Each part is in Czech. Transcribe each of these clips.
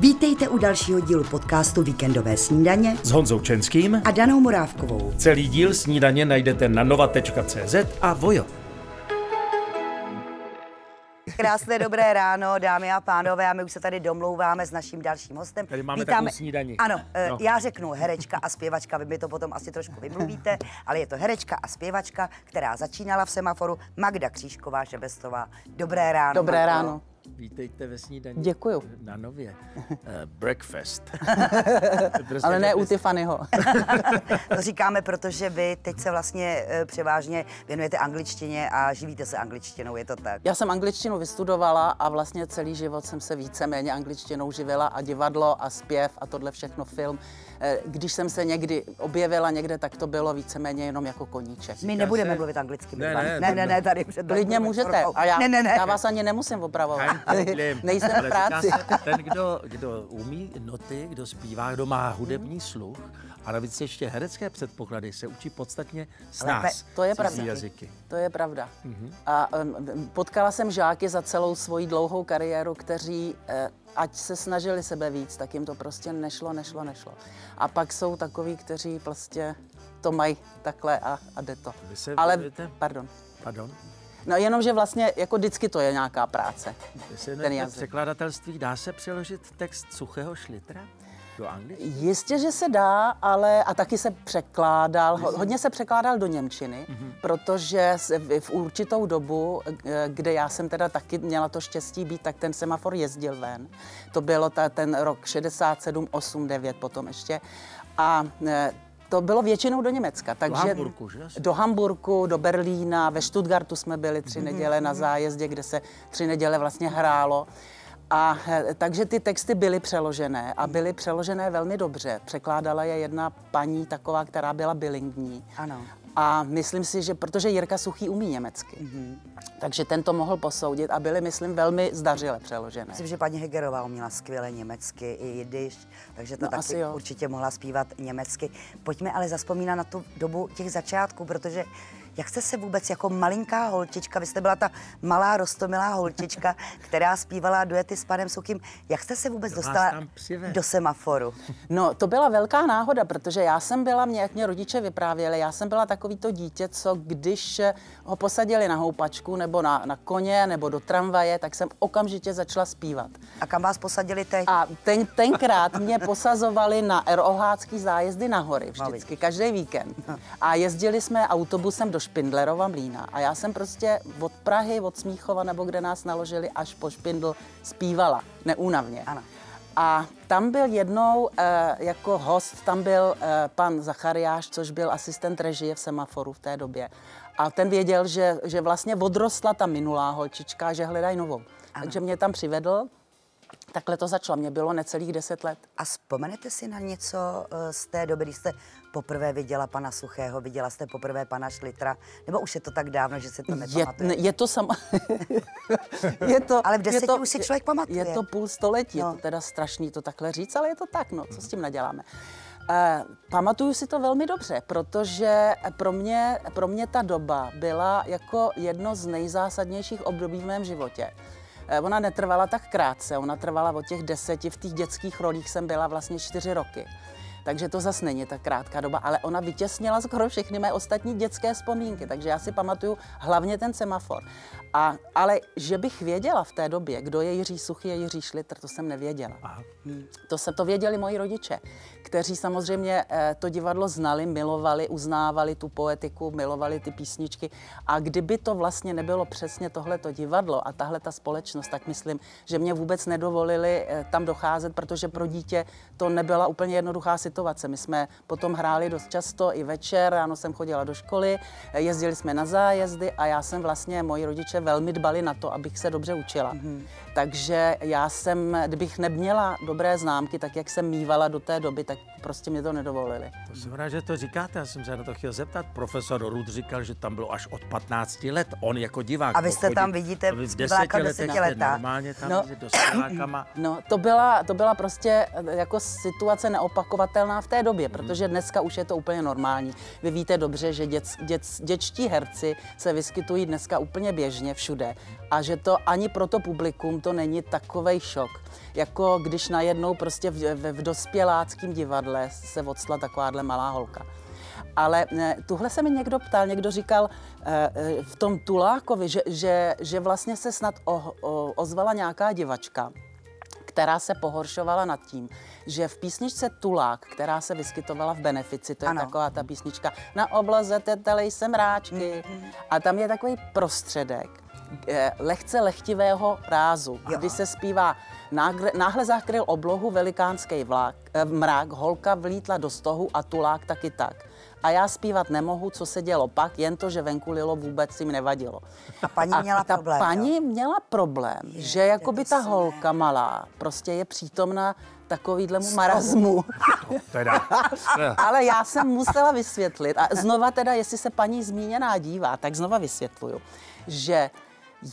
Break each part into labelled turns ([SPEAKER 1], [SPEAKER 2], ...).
[SPEAKER 1] Vítejte u dalšího dílu podcastu Víkendové snídaně
[SPEAKER 2] s Honzou Čenským
[SPEAKER 1] a Danou Morávkovou.
[SPEAKER 2] Celý díl snídaně najdete na nova.cz a vojo.
[SPEAKER 1] Krásné dobré ráno, dámy a pánové, a my už se tady domlouváme s naším dalším hostem.
[SPEAKER 2] Tady máme Vítáme... takovou snídaní.
[SPEAKER 1] Ano, eh, no. já řeknu herečka a zpěvačka, vy mi to potom asi trošku vymluvíte, ale je to herečka a zpěvačka, která začínala v semaforu, Magda Křížková Šebestová. Dobré ráno.
[SPEAKER 3] Dobré ráno.
[SPEAKER 2] Vítejte ve snídaní.
[SPEAKER 3] Děkuju.
[SPEAKER 2] Na nově. Uh, breakfast.
[SPEAKER 3] prostě Ale ne u Tiffanyho.
[SPEAKER 1] to říkáme, protože vy teď se vlastně uh, převážně věnujete angličtině a živíte se angličtinou, je to tak?
[SPEAKER 3] Já jsem angličtinu vystudovala a vlastně celý život jsem se víceméně angličtinou živila a divadlo a zpěv a tohle všechno film Eh, když jsem se někdy objevila někde, tak to bylo víceméně jenom jako koníček.
[SPEAKER 1] My nebudeme mluvit anglicky.
[SPEAKER 2] Ne, ne,
[SPEAKER 1] ne, ne, ne, tady
[SPEAKER 3] před Klidně můžete. A já,
[SPEAKER 1] ne, ne, ne.
[SPEAKER 3] já vás ani nemusím opravovat. Nejsem v práci.
[SPEAKER 2] ten, kdo, kdo umí noty, kdo zpívá, kdo má hudební hmm. sluch, a navíc ještě herecké předpoklady se učí podstatně s nás.
[SPEAKER 3] To je pravda.
[SPEAKER 2] Jazyky.
[SPEAKER 3] To je pravda. Mm-hmm. A um, potkala jsem žáky za celou svoji dlouhou kariéru, kteří uh, ať se snažili sebe víc, tak jim to prostě nešlo, nešlo, nešlo. A pak jsou takoví, kteří prostě to mají takhle a, a jde to.
[SPEAKER 2] Vy se
[SPEAKER 3] Ale, pardon.
[SPEAKER 2] Pardon?
[SPEAKER 3] No jenom, že vlastně jako vždycky to je nějaká práce.
[SPEAKER 2] Se ten překladatelství dá se přeložit text suchého šlitra? do
[SPEAKER 3] angličtiny? Jistě, že se dá, ale a taky se překládal, hodně se překládal do Němčiny, mm-hmm. protože v určitou dobu, eh, kde já jsem teda taky měla to štěstí být, tak ten semafor jezdil ven. To bylo ta, ten rok 67, 8, 9 potom ještě. A eh, to bylo většinou do Německa. Takže
[SPEAKER 2] do Hamburku, že?
[SPEAKER 3] Do Hamburku, do Berlína, ve Stuttgartu jsme byli tři mm-hmm. neděle na zájezdě, kde se tři neděle vlastně hrálo. A eh, takže ty texty byly přeložené a byly přeložené velmi dobře. Překládala je jedna paní taková, která byla bilingní.
[SPEAKER 1] Ano.
[SPEAKER 3] A myslím si, že protože Jirka Suchý umí německy, mm-hmm. takže ten to mohl posoudit a byly, myslím, velmi zdařile přeložené.
[SPEAKER 1] Myslím, že paní Hegerová uměla skvěle německy i jidiš, takže to no, taky určitě mohla zpívat německy. Pojďme ale zaspomínat na tu dobu těch začátků, protože jak jste se vůbec jako malinká holčička, vy jste byla ta malá rostomilá holčička, která zpívala duety s panem Suchým, jak jste se vůbec dostala do semaforu?
[SPEAKER 3] No, to byla velká náhoda, protože já jsem byla, mě, jak mě rodiče vyprávěli, já jsem byla takový to dítě, co když ho posadili na houpačku nebo na, na koně nebo do tramvaje, tak jsem okamžitě začala zpívat.
[SPEAKER 1] A kam vás posadili teď?
[SPEAKER 3] A ten, tenkrát mě posazovali na ROHácký zájezdy na hory vždycky, každý víkend. A jezdili jsme autobusem do Špindlerova mlína. A já jsem prostě od Prahy, od Smíchova nebo kde nás naložili až po Špindl zpívala, neúnavně.
[SPEAKER 1] Ano.
[SPEAKER 3] A tam byl jednou e, jako host, tam byl e, pan Zachariáš, což byl asistent režie v semaforu v té době. A ten věděl, že, že vlastně odrostla ta minulá holčička, že hledají novou. Ano. Takže mě tam přivedl, Takhle to začalo, mě bylo necelých deset let.
[SPEAKER 1] A vzpomenete si na něco eh, z té doby, kdy jste poprvé viděla pana Suchého, viděla jste poprvé pana Šlitra, nebo už je to tak dávno, že se to nepamatuje?
[SPEAKER 3] Je, je to sama... je to,
[SPEAKER 1] ale v deseti to, už si člověk pamatuje.
[SPEAKER 3] Je to půl století, no. je to teda strašný to takhle říct, ale je to tak, no, co s tím naděláme. Uh, pamatuju si to velmi dobře, protože pro mě, pro mě ta doba byla jako jedno z nejzásadnějších období v mém životě. Uh, ona netrvala tak krátce, ona trvala od těch deseti, v těch dětských rolích jsem byla vlastně čtyři roky takže to zase není tak krátká doba, ale ona vytěsnila skoro všechny mé ostatní dětské vzpomínky, takže já si pamatuju hlavně ten semafor. A, ale že bych věděla v té době, kdo je Jiří Suchý a Jiří Šlitr, to jsem nevěděla. Aha. Hmm. To se to věděli moji rodiče, kteří samozřejmě eh, to divadlo znali, milovali, uznávali tu poetiku, milovali ty písničky. A kdyby to vlastně nebylo přesně tohleto divadlo a tahle ta společnost, tak myslím, že mě vůbec nedovolili eh, tam docházet, protože pro dítě to nebyla úplně jednoduchá situace. My jsme potom hráli dost často i večer, ráno jsem chodila do školy, eh, jezdili jsme na zájezdy a já jsem vlastně, moji rodiče velmi dbali na to, abych se dobře učila. Mm-hmm. Takže já jsem, kdybych neměla dobré známky, tak jak jsem mývala do té doby, tak prostě mě to nedovolili.
[SPEAKER 2] To jsem rád, že to říkáte, já jsem se na to chtěl zeptat. Profesor Rud říkal, že tam bylo až od 15 let, on jako divák.
[SPEAKER 1] A vy jste tam vidíte v
[SPEAKER 2] deseti letech normálně tam
[SPEAKER 3] no,
[SPEAKER 2] dospělákama.
[SPEAKER 3] No, to byla, to byla prostě jako situace neopakovatelná nepředstavitelná v té době, protože dneska už je to úplně normální. Vy víte dobře, že děc, děc, děčtí herci se vyskytují dneska úplně běžně všude a že to ani pro to publikum to není takový šok, jako když najednou prostě v, v, v dospěláckém divadle se odstla takováhle malá holka. Ale eh, tuhle se mi někdo ptal, někdo říkal eh, v tom Tulákovi, že, že, že vlastně se snad o, o, ozvala nějaká divačka, která se pohoršovala nad tím, že v písničce Tulák, která se vyskytovala v Benefici, to je ano. taková ta písnička Na obloze tetele jsem ráčky, mm-hmm. a tam je takový prostředek, lehce lehtivého rázu, jo. kdy se zpívá Náhle, náhle zakryl oblohu velikánský vlak, mrak, holka vlítla do stohu a tulák taky tak a já zpívat nemohu, co se dělo pak, jen to, že venku lilo, vůbec jim nevadilo.
[SPEAKER 1] A paní a měla
[SPEAKER 3] ta
[SPEAKER 1] problém,
[SPEAKER 3] paní
[SPEAKER 1] jo?
[SPEAKER 3] měla problém, je, že jako by ta holka malá prostě je přítomna takovýhlemu marazmu.
[SPEAKER 2] teda.
[SPEAKER 3] Ale já jsem musela vysvětlit, a znova teda, jestli se paní zmíněná dívá, tak znova vysvětluju, že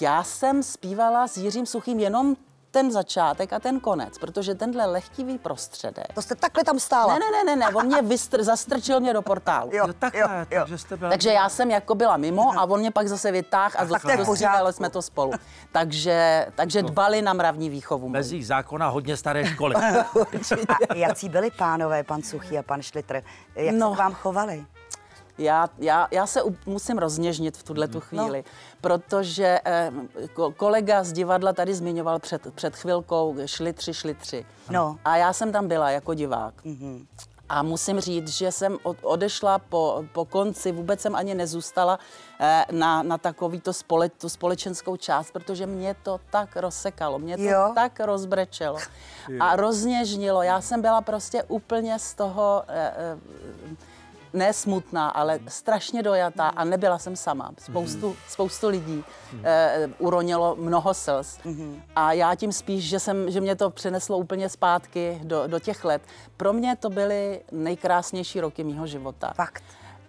[SPEAKER 3] já jsem zpívala s Jiřím Suchým jenom ten začátek a ten konec, protože tenhle lehtivý prostředek.
[SPEAKER 1] To jste takhle tam stála?
[SPEAKER 3] Ne, ne, ne, ne, on mě vystr, zastrčil mě do portálu.
[SPEAKER 2] Jo, takhle, jo, jo. Takže, jste
[SPEAKER 3] byla... takže já jsem jako byla mimo a on mě pak zase vytáhl a, a dostívali jsme to spolu. takže, takže dbali na mravní výchovu.
[SPEAKER 2] Mezi zákona hodně staré školy.
[SPEAKER 1] a jaký byli pánové, pan Suchý a pan Šlitr? Jak no. se k vám chovali?
[SPEAKER 3] Já, já, já se musím rozněžnit v tuhle tu no. chvíli, no. protože eh, kolega z divadla tady zmiňoval před, před chvilkou šli tři, šli tři. No. A já jsem tam byla jako divák. Mm-hmm. A musím říct, že jsem odešla po, po konci, vůbec jsem ani nezůstala eh, na, na takový to spole, tu společenskou část, protože mě to tak rozsekalo, mě to jo. tak rozbrečelo a rozněžnilo. Já jsem byla prostě úplně z toho... Eh, eh, ne smutná, ale strašně dojatá a nebyla jsem sama. Spoustu, spoustu lidí eh, uronilo mnoho slz. A já tím spíš, že, jsem, že mě to přeneslo úplně zpátky do, do těch let. Pro mě to byly nejkrásnější roky mého života.
[SPEAKER 1] Fakt.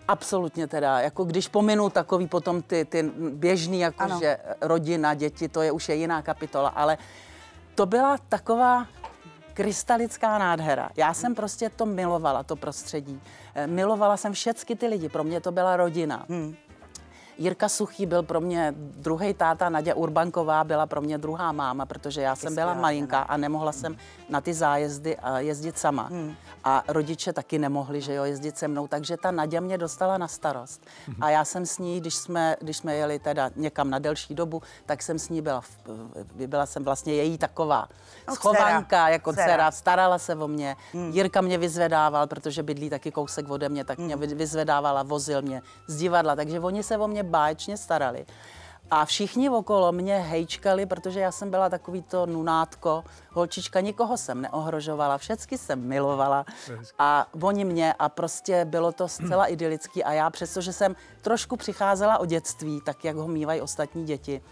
[SPEAKER 3] Absolutně teda, jako když pominu takový potom ty, ty běžný, jako že rodina, děti, to je už je jiná kapitola, ale to byla taková krystalická nádhera. Já jsem prostě to milovala, to prostředí. Eh, milovala jsem všechny ty lidi, pro mě to byla rodina. Hmm. Jirka Suchý byl pro mě druhý táta, Naděja Urbanková byla pro mě druhá máma, protože já jsem byla malinká a nemohla jsem na ty zájezdy jezdit sama. Hmm. A rodiče taky nemohli, že jo, jezdit se mnou, takže ta Naděja mě dostala na starost. A já jsem s ní, když jsme, když jsme jeli teda někam na delší dobu, tak jsem s ní byla, byla jsem vlastně její taková no, schovanka, dcera. jako dcera. dcera, starala se o mě. Hmm. Jirka mě vyzvedával, protože bydlí taky kousek ode mě, tak mě hmm. vyzvedávala, vozil mě z divadla, takže oni se o mě báječně starali. A všichni okolo mě hejčkali, protože já jsem byla takový to nunátko, holčička, nikoho jsem neohrožovala, všecky jsem milovala a oni mě a prostě bylo to zcela idylický a já přestože jsem trošku přicházela o dětství, tak jak ho mývají ostatní děti,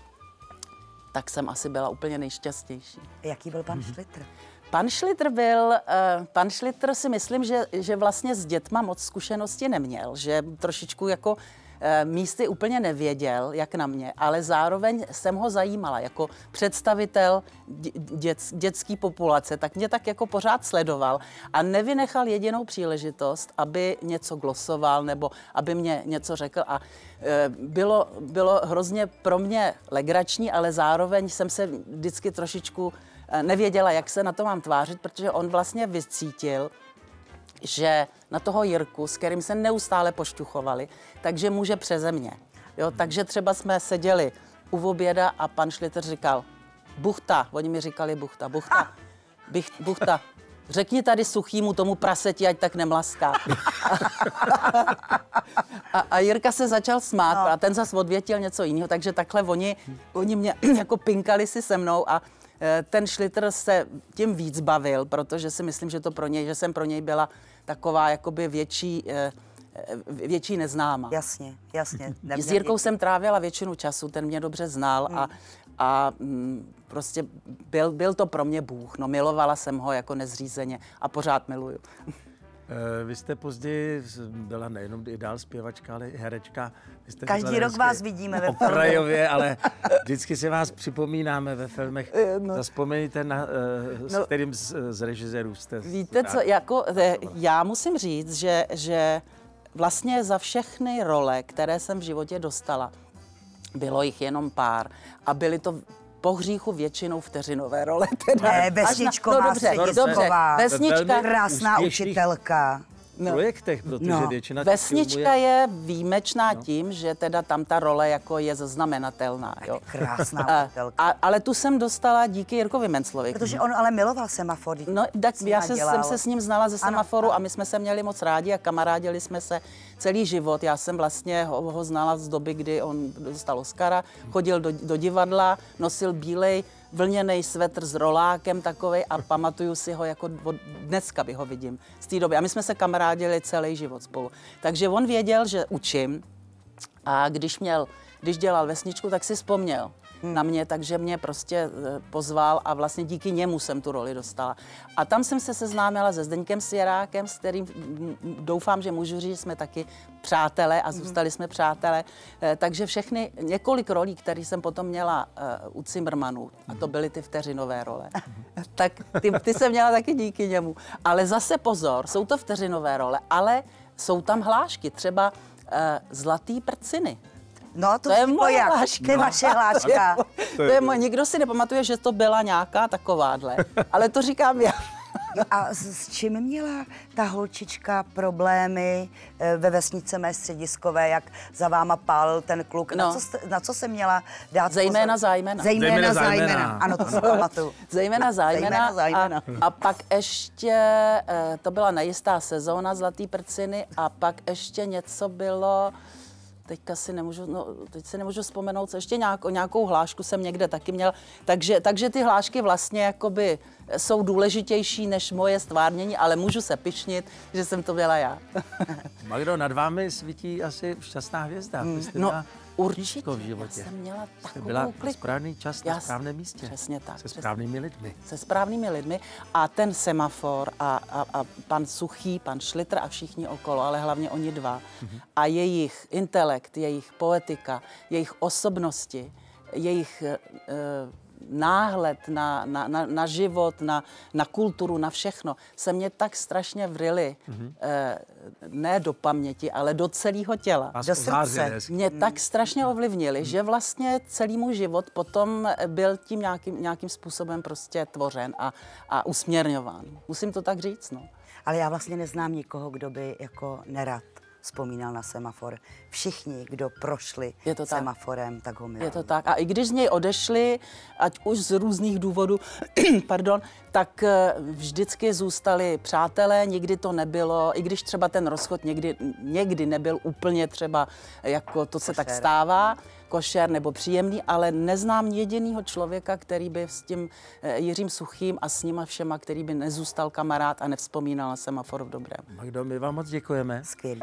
[SPEAKER 3] tak jsem asi byla úplně nejšťastnější.
[SPEAKER 1] Jaký byl pan Šlitr?
[SPEAKER 3] Pan Šlitr byl, uh, pan Šlitr si myslím, že, že vlastně s dětma moc zkušenosti neměl, že trošičku jako Eh, místy úplně nevěděl, jak na mě, ale zároveň jsem ho zajímala. Jako představitel dět, dětské populace, tak mě tak jako pořád sledoval a nevynechal jedinou příležitost, aby něco glosoval nebo aby mě něco řekl. A eh, bylo, bylo hrozně pro mě legrační, ale zároveň jsem se vždycky trošičku eh, nevěděla, jak se na to mám tvářit, protože on vlastně vycítil, že na toho Jirku, s kterým se neustále pošťuchovali, takže může přeze mě. Jo, takže třeba jsme seděli u oběda a pan Šliter říkal, buchta, oni mi říkali buchta, buchta, bych, buchta, řekni tady suchýmu tomu praseti, ať tak nemlaská. a, a Jirka se začal smát no. a ten zase odvětil něco jiného, takže takhle oni, oni mě jako pinkali si se mnou a ten Schlitter se tím víc bavil, protože si myslím, že to pro něj, že jsem pro něj byla taková jakoby větší, eh, eh, větší neznáma.
[SPEAKER 1] Jasně, jasně.
[SPEAKER 3] S Jirkou jsem trávila většinu času, ten mě dobře znal hmm. a, a mm, prostě byl, byl to pro mě Bůh. No, milovala jsem ho jako nezřízeně a pořád miluju.
[SPEAKER 2] Eh, vy jste později byla nejenom i dál zpěvačka, ale i herečka. Vy jste
[SPEAKER 1] Každý rok vás vidíme ve
[SPEAKER 2] filmech. ale vždycky si vás připomínáme ve filmech. Eh, no. Zaspomeňte, na, uh, s no, kterým z, z režisérů jste.
[SPEAKER 3] Víte co, jako, já musím říct, že, že vlastně za všechny role, které jsem v životě dostala, bylo jich jenom pár a byly to po hříchu většinou vteřinové role.
[SPEAKER 1] Teda. Ne, vesničková, no, dobře, dobře, vesnička, krásná učitelka
[SPEAKER 2] no. projektech, protože no. většina
[SPEAKER 3] Vesnička je... je výjimečná no. tím, že teda tam ta role jako je zaznamenatelná. Jo.
[SPEAKER 1] Krásná.
[SPEAKER 3] A, ale tu jsem dostala díky Jirkovi Menclovi.
[SPEAKER 1] Protože on ale miloval semafory.
[SPEAKER 3] No, tak já se, jsem se s ním znala ze semaforu ano. a my jsme se měli moc rádi a kamarádili jsme se celý život. Já jsem vlastně ho, ho znala z doby, kdy on dostal Oscara, chodil do, do divadla, nosil bílej vlněný svetr s rolákem takový a pamatuju si ho jako od dneska by ho vidím z té doby. A my jsme se kamarádili celý život spolu. Takže on věděl, že učím a když měl, když dělal vesničku, tak si vzpomněl. Na mě, takže mě prostě eh, pozval a vlastně díky němu jsem tu roli dostala. A tam jsem se seznámila se Zdeňkem Sjerákem, s kterým doufám, že můžu říct, že jsme taky přátelé a hmm. zůstali jsme přátelé. Eh, takže všechny, několik rolí, které jsem potom měla uh, u Cimrmanů, a to byly ty vteřinové role, tak ty, ty jsem měla taky díky němu. Ale zase pozor, jsou to vteřinové role, ale jsou tam hlášky, třeba Zlatý prciny.
[SPEAKER 1] No, to, to je moje hláška. To je vaše hláška.
[SPEAKER 3] to je moje. Nikdo si nepamatuje, že to byla nějaká takováhle. Ale to říkám já.
[SPEAKER 1] A s, s čím měla ta holčička problémy eh, ve vesnice mé střediskové, jak za váma pálil ten kluk? No. Na, co jste, na co se měla dát
[SPEAKER 3] Zejména pozor? zájmena.
[SPEAKER 1] Zejména, zejména zájmena. zájmena. Ano, to si pamatuju.
[SPEAKER 3] Zejména zájmena. zejména zájmena. A, a pak ještě, eh, to byla nejistá sezóna Zlatý prciny a pak ještě něco bylo, teďka si nemůžu, no, teď si nemůžu vzpomenout, co ještě nějak, nějakou hlášku jsem někde taky měl. Takže, takže ty hlášky vlastně jakoby jsou důležitější než moje stvárnění, ale můžu se pišnit, že jsem to byla já.
[SPEAKER 2] Magdo, nad vámi svítí asi šťastná hvězda. Hmm.
[SPEAKER 3] No, Určitě.
[SPEAKER 2] v životě.
[SPEAKER 3] Já jsem měla
[SPEAKER 2] takovou byla kliku. správný čas na správném místě.
[SPEAKER 3] Přesně tak.
[SPEAKER 2] Se správnými lidmi.
[SPEAKER 3] Se správnými lidmi. A ten semafor a, a, a pan Suchý, pan Šlitr a všichni okolo, ale hlavně oni dva. Mm-hmm. A jejich intelekt, jejich poetika, jejich osobnosti, jejich uh, náhled na, na, na, na život, na, na kulturu, na všechno, se mě tak strašně vrily, mm-hmm. eh, ne do paměti, ale do celého těla.
[SPEAKER 1] Do srdce.
[SPEAKER 3] Mě mm. tak strašně ovlivnili, mm. že vlastně celý můj život potom byl tím nějakým, nějakým způsobem prostě tvořen a, a usměrňován. Musím to tak říct, no.
[SPEAKER 1] Ale já vlastně neznám nikoho, kdo by jako nerad vzpomínal na semafor. Všichni, kdo prošli je to semaforem, tak. tak ho milují.
[SPEAKER 3] Je to tak. A i když z něj odešli, ať už z různých důvodů, pardon, tak eh, vždycky zůstali přátelé, nikdy to nebylo, i když třeba ten rozchod někdy, někdy nebyl úplně třeba jako to se tak stává, košer nebo příjemný, ale neznám jedinýho člověka, který by s tím eh, Jiřím Suchým a s nima všema, který by nezůstal kamarád a nevzpomínal na semafor v dobrém.
[SPEAKER 2] Magdo, my vám moc děkujeme.
[SPEAKER 1] Skvělý.